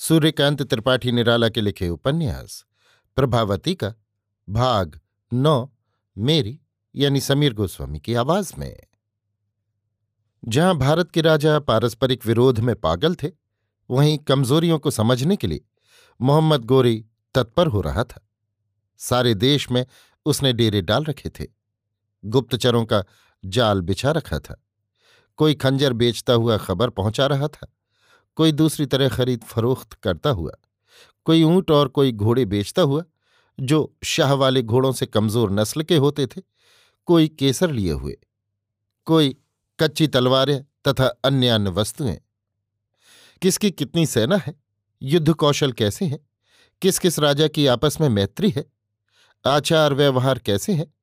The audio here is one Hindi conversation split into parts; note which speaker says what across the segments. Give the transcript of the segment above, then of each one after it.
Speaker 1: सूर्यकांत त्रिपाठी निराला के लिखे उपन्यास, प्रभावती का भाग नौ, मेरी, यानी समीर गोस्वामी की आवाज़ में। जहाँ भारत के राजा पारस्परिक विरोध में पागल थे, वहीं कमजोरियों को समझने के लिए मोहम्मद गोरी तत्पर हो रहा था। सारे देश में उसने डेरे डाल रखे थे। गुप्तचरों का जाल बिछा रखा था। कोई खंजर बेचता हुआ खबर पहुँचा रहा था। कोई दूसरी तरह खरीद फरोख्त करता हुआ, कोई ऊँट और कोई घोड़े बेचता हुआ, जो शाह वाले घोड़ों से कमज़ोर नस्ल के होते थे, कोई केसर लिए हुए, कोई कच्ची तलवारें तथा अन्य अन्य वस्तुएँ। किसकी कितनी सेना है, युद्ध कौशल कैसे हैं, किस किस राजा की आपस में मैत्री है, आचार व्यवहार कैसे हैं,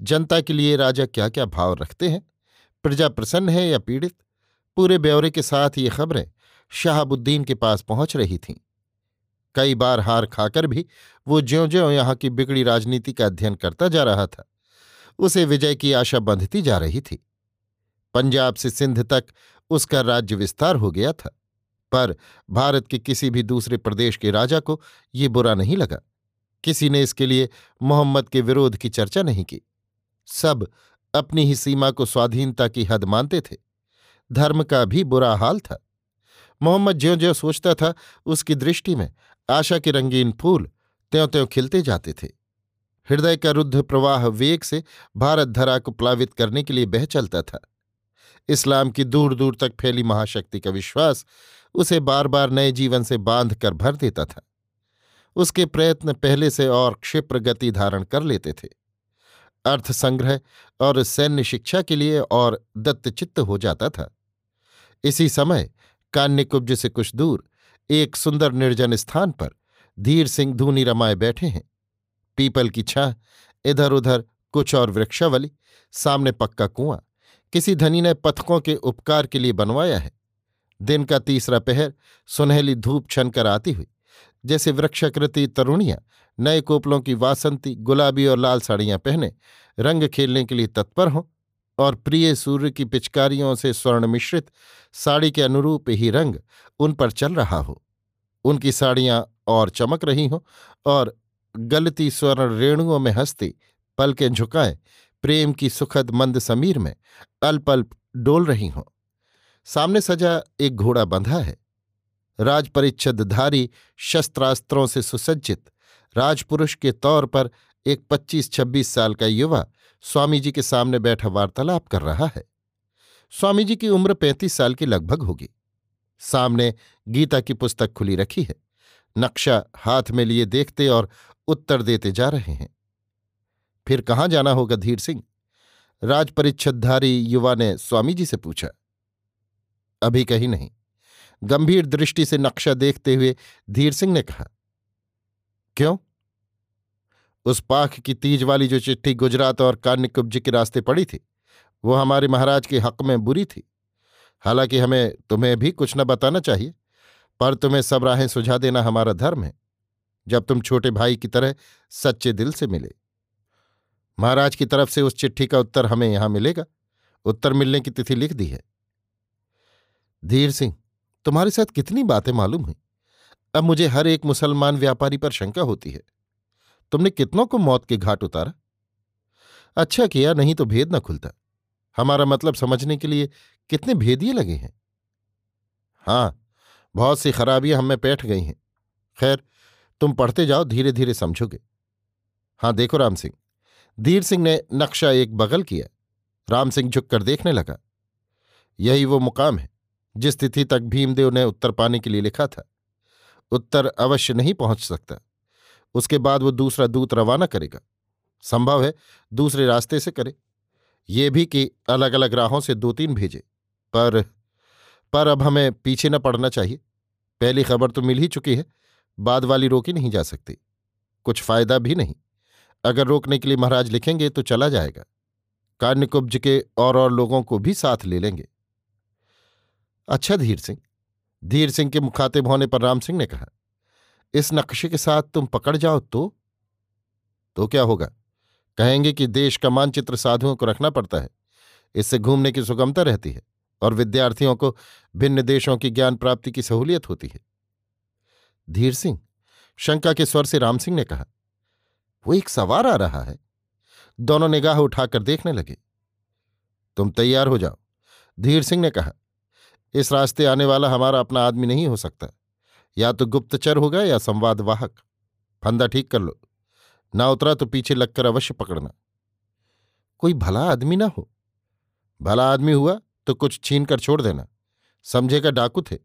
Speaker 1: जनता के लिए राजा क्या क्या भाव रखते हैं, प्रजा प्रसन्न है या पीड़ित, पूरे ब्यौरे के साथ ये खबरें शहाबुद्दीन के पास पहुँच रही थीं। कई बार हार खाकर भी वो ज्यो ज्यो यहाँ की बिगड़ी राजनीति का अध्ययन करता जा रहा था, उसे विजय की आशा बंधती जा रही थी। पंजाब से सिंध तक उसका राज्य विस्तार हो गया था, पर भारत के किसी भी दूसरे प्रदेश के राजा को ये बुरा नहीं लगा। किसी ने इसके लिए मोहम्मद के विरोध की चर्चा नहीं की। सब अपनी ही सीमा को स्वाधीनता की हद मानते थे। धर्म का भी बुरा हाल था। मोहम्मद ज्यो ज्यो सोचता था, उसकी दृष्टि में आशा के रंगीन फूल त्यों त्यों खिलते जाते थे। हृदय का रुद्ध प्रवाह वेग से भारत धरा को प्लावित करने के लिए बह चलता था। इस्लाम की दूर दूर तक फैली महाशक्ति का विश्वास उसे बार बार नए जीवन से बाँध कर भर देता था। उसके प्रयत्न पहले से और क्षिप्र गति धारण कर लेते थे। अर्थ संग्रह और सैन्य शिक्षा के लिए और दत्तचित्त हो जाता था। इसी समय कान्यकुब्ज से कुछ दूर एक सुंदर निर्जन स्थान पर धीर सिंह धूनी रमाए बैठे हैं। पीपल की छाह इधर उधर कुछ और वृक्षावली, सामने पक्का कुआँ, किसी धनी ने पथकों के उपकार के लिए बनवाया है। दिन का तीसरा पहर सुनहली धूप छन कर आती हुई, जैसे वृक्षाकृति तरुणियाँ नए कोपलों की वासंती गुलाबी और लाल साड़ियाँ पहने रंग खेलने के लिए तत्पर हों। और प्रिय सूर्य की पिचकारियों से स्वर्ण मिश्रित साड़ी के अनुरूप ही रंग उन पर चल रहा हो। उनकी साड़ियाँ और चमक रही हों और गलती स्वर्ण रेणुओं में हंसती पलकें झुकाए प्रेम की सुखद मंद समीर में अल्प अल्प डोल रही हों। सामने सजा एक घोड़ा बंधा है। राजपरिच्छदधारी शस्त्रास्त्रों से सुसज्जित राजपुरुष के तौर पर एक पच्चीस छब्बीस साल का युवा स्वामी जी के सामने बैठा वार्तालाप कर रहा है। स्वामी जी की उम्र पैंतीस साल की लगभग होगी। सामने गीता की पुस्तक खुली रखी है। नक्शा हाथ में लिए देखते और उत्तर देते जा रहे हैं। फिर कहाँ जाना होगा धीर सिंह? राजपरिच्छदधारी युवा ने स्वामी जी से पूछा। अभी कहीं नहीं। गंभीर दृष्टि से नक्शा देखते हुए धीर सिंह ने कहा, क्यों? उस पाख की तीज वाली जो चिट्ठी गुजरात और कान्यकुब्ज के रास्ते पड़ी थी, वो हमारे महाराज के हक में बुरी थी। हालाँकि हमें तुम्हें भी कुछ न बताना चाहिए, पर तुम्हें सब राहें सुझा देना हमारा धर्म है, जब तुम छोटे भाई की तरह सच्चे दिल से मिले। महाराज की तरफ़ से उस चिट्ठी का उत्तर हमें यहाँ मिलेगा। उत्तर मिलने की तिथि लिख दी है। धीर सिंह, तुम्हारे साथ कितनी बातें मालूम हुई? अब मुझे हर एक मुसलमान व्यापारी पर शंका होती है। तुमने कितनों को मौत के घाट उतारा? अच्छा किया, नहीं तो भेद न खुलता। हमारा मतलब समझने के लिए कितने भेदिए लगे हैं। हाँ बहुत सी खराबियाँ हमें बैठ गई हैं। खैर, तुम पढ़ते जाओ धीरे धीरे समझोगे। हाँ देखो राम सिंह, धीर सिंह ने नक्शा एक बगल किया। राम सिंह झुककर देखने लगा। यही वो मुकाम है, जिस तिथि तक भीमदेव ने उत्तर पाने के लिए लिखा था। उत्तर अवश्य नहीं पहुँच सकता। उसके बाद वो दूसरा दूत रवाना करेगा। संभव है दूसरे रास्ते से करे। ये भी कि अलग अलग राहों से दो तीन भेजे। पर पर अब हमें पीछे न पड़ना चाहिए। पहली खबर तो मिल ही चुकी है, बाद वाली रोकी नहीं जा सकती। कुछ फ़ायदा भी नहीं। अगर रोकने के लिए महाराज लिखेंगे तो चला जाएगा। कान्यकुब्ज के और और लोगों को भी साथ ले लेंगे। अच्छा धीर सिंह। धीर सिंह के मुखातिब होने पर राम सिंह ने कहा इस नक्शे के साथ तुम पकड़ जाओ तो? तो क्या होगा? कहेंगे कि देश का मानचित्र साधुओं को रखना पड़ता है। इससे घूमने की सुगमता रहती है और विद्यार्थियों को भिन्न देशों की ज्ञान प्राप्ति की सहूलियत होती है। धीर सिंह, शंका के स्वर से राम सिंह ने कहा, वो एक सवार आ रहा है। दोनों निगाह उठाकर देखने लगे। तुम तैयार हो जाओ। धीर सिंह ने कहा, इस रास्ते आने वाला हमारा अपना आदमी नहीं हो सकता। या तो गुप्तचर होगा या संवादवाहक। फंदा ठीक कर लो। ना उतरा तो पीछे लगकर अवश्य पकड़ना। कोई भला आदमी ना हो। भला आदमी हुआ तो कुछ छीन कर छोड़ देना। समझेगा डाकू थे।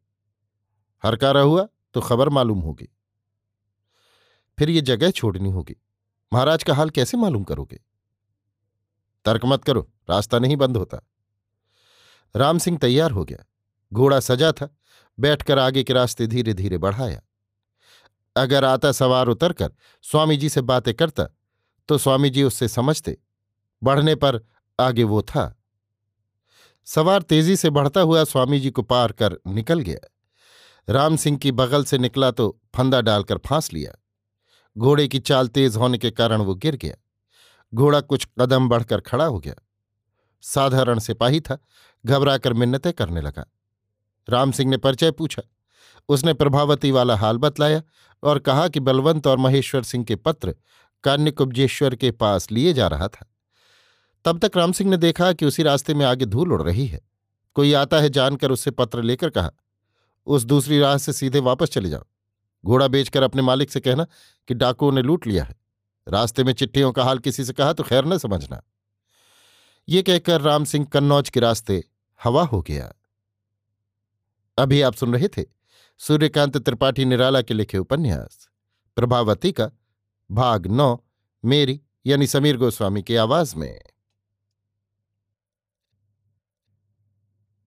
Speaker 1: हरकारा हुआ तो खबर मालूम होगी। फिर ये जगह छोड़नी होगी। महाराज का हाल कैसे मालूम करोगे? तर्क मत करो, रास्ता नहीं बंद होता। राम सिंह तैयार हो गया। घोड़ा सजा था। बैठकर आगे के रास्ते धीरे धीरे बढ़ाया। अगर आता सवार उतरकर स्वामी जी से बातें करता तो स्वामी जी उससे समझते, बढ़ने पर आगे वो था। सवार तेज़ी से बढ़ता हुआ स्वामी जी को पार कर निकल गया। राम सिंह की बगल से निकला तो फंदा डालकर फांस लिया। घोड़े की चाल तेज होने के कारण वो गिर गया। घोड़ा कुछ कदम बढ़कर खड़ा हो गया। साधारण सिपाही था, घबराकर मिन्नतें करने लगा। राम सिंह ने परिचय पूछा। उसने प्रभावती वाला हाल बतलाया और कहा कि बलवंत और महेश्वर सिंह के पत्र कान्यकुब्जेश्वर के पास लिए जा रहा था। तब तक राम सिंह ने देखा कि उसी रास्ते में आगे धूल उड़ रही है। कोई आता है जानकर उससे पत्र लेकर कहा, उस दूसरी राह से सीधे वापस चले जाओ। घोड़ा बेचकर अपने मालिक से कहना कि डाकुओं ने लूट लिया है। रास्ते में चिट्ठियों का हाल किसी से कहा तो खैर न समझना। ये कहकर राम सिंह कन्नौज के रास्ते हवा हो गया। अभी आप सुन रहे थे सूर्यकांत त्रिपाठी निराला के लिखे उपन्यास। प्रभावती का भाग नौ, मेरी यानी समीर गोस्वामी की आवाज़ में।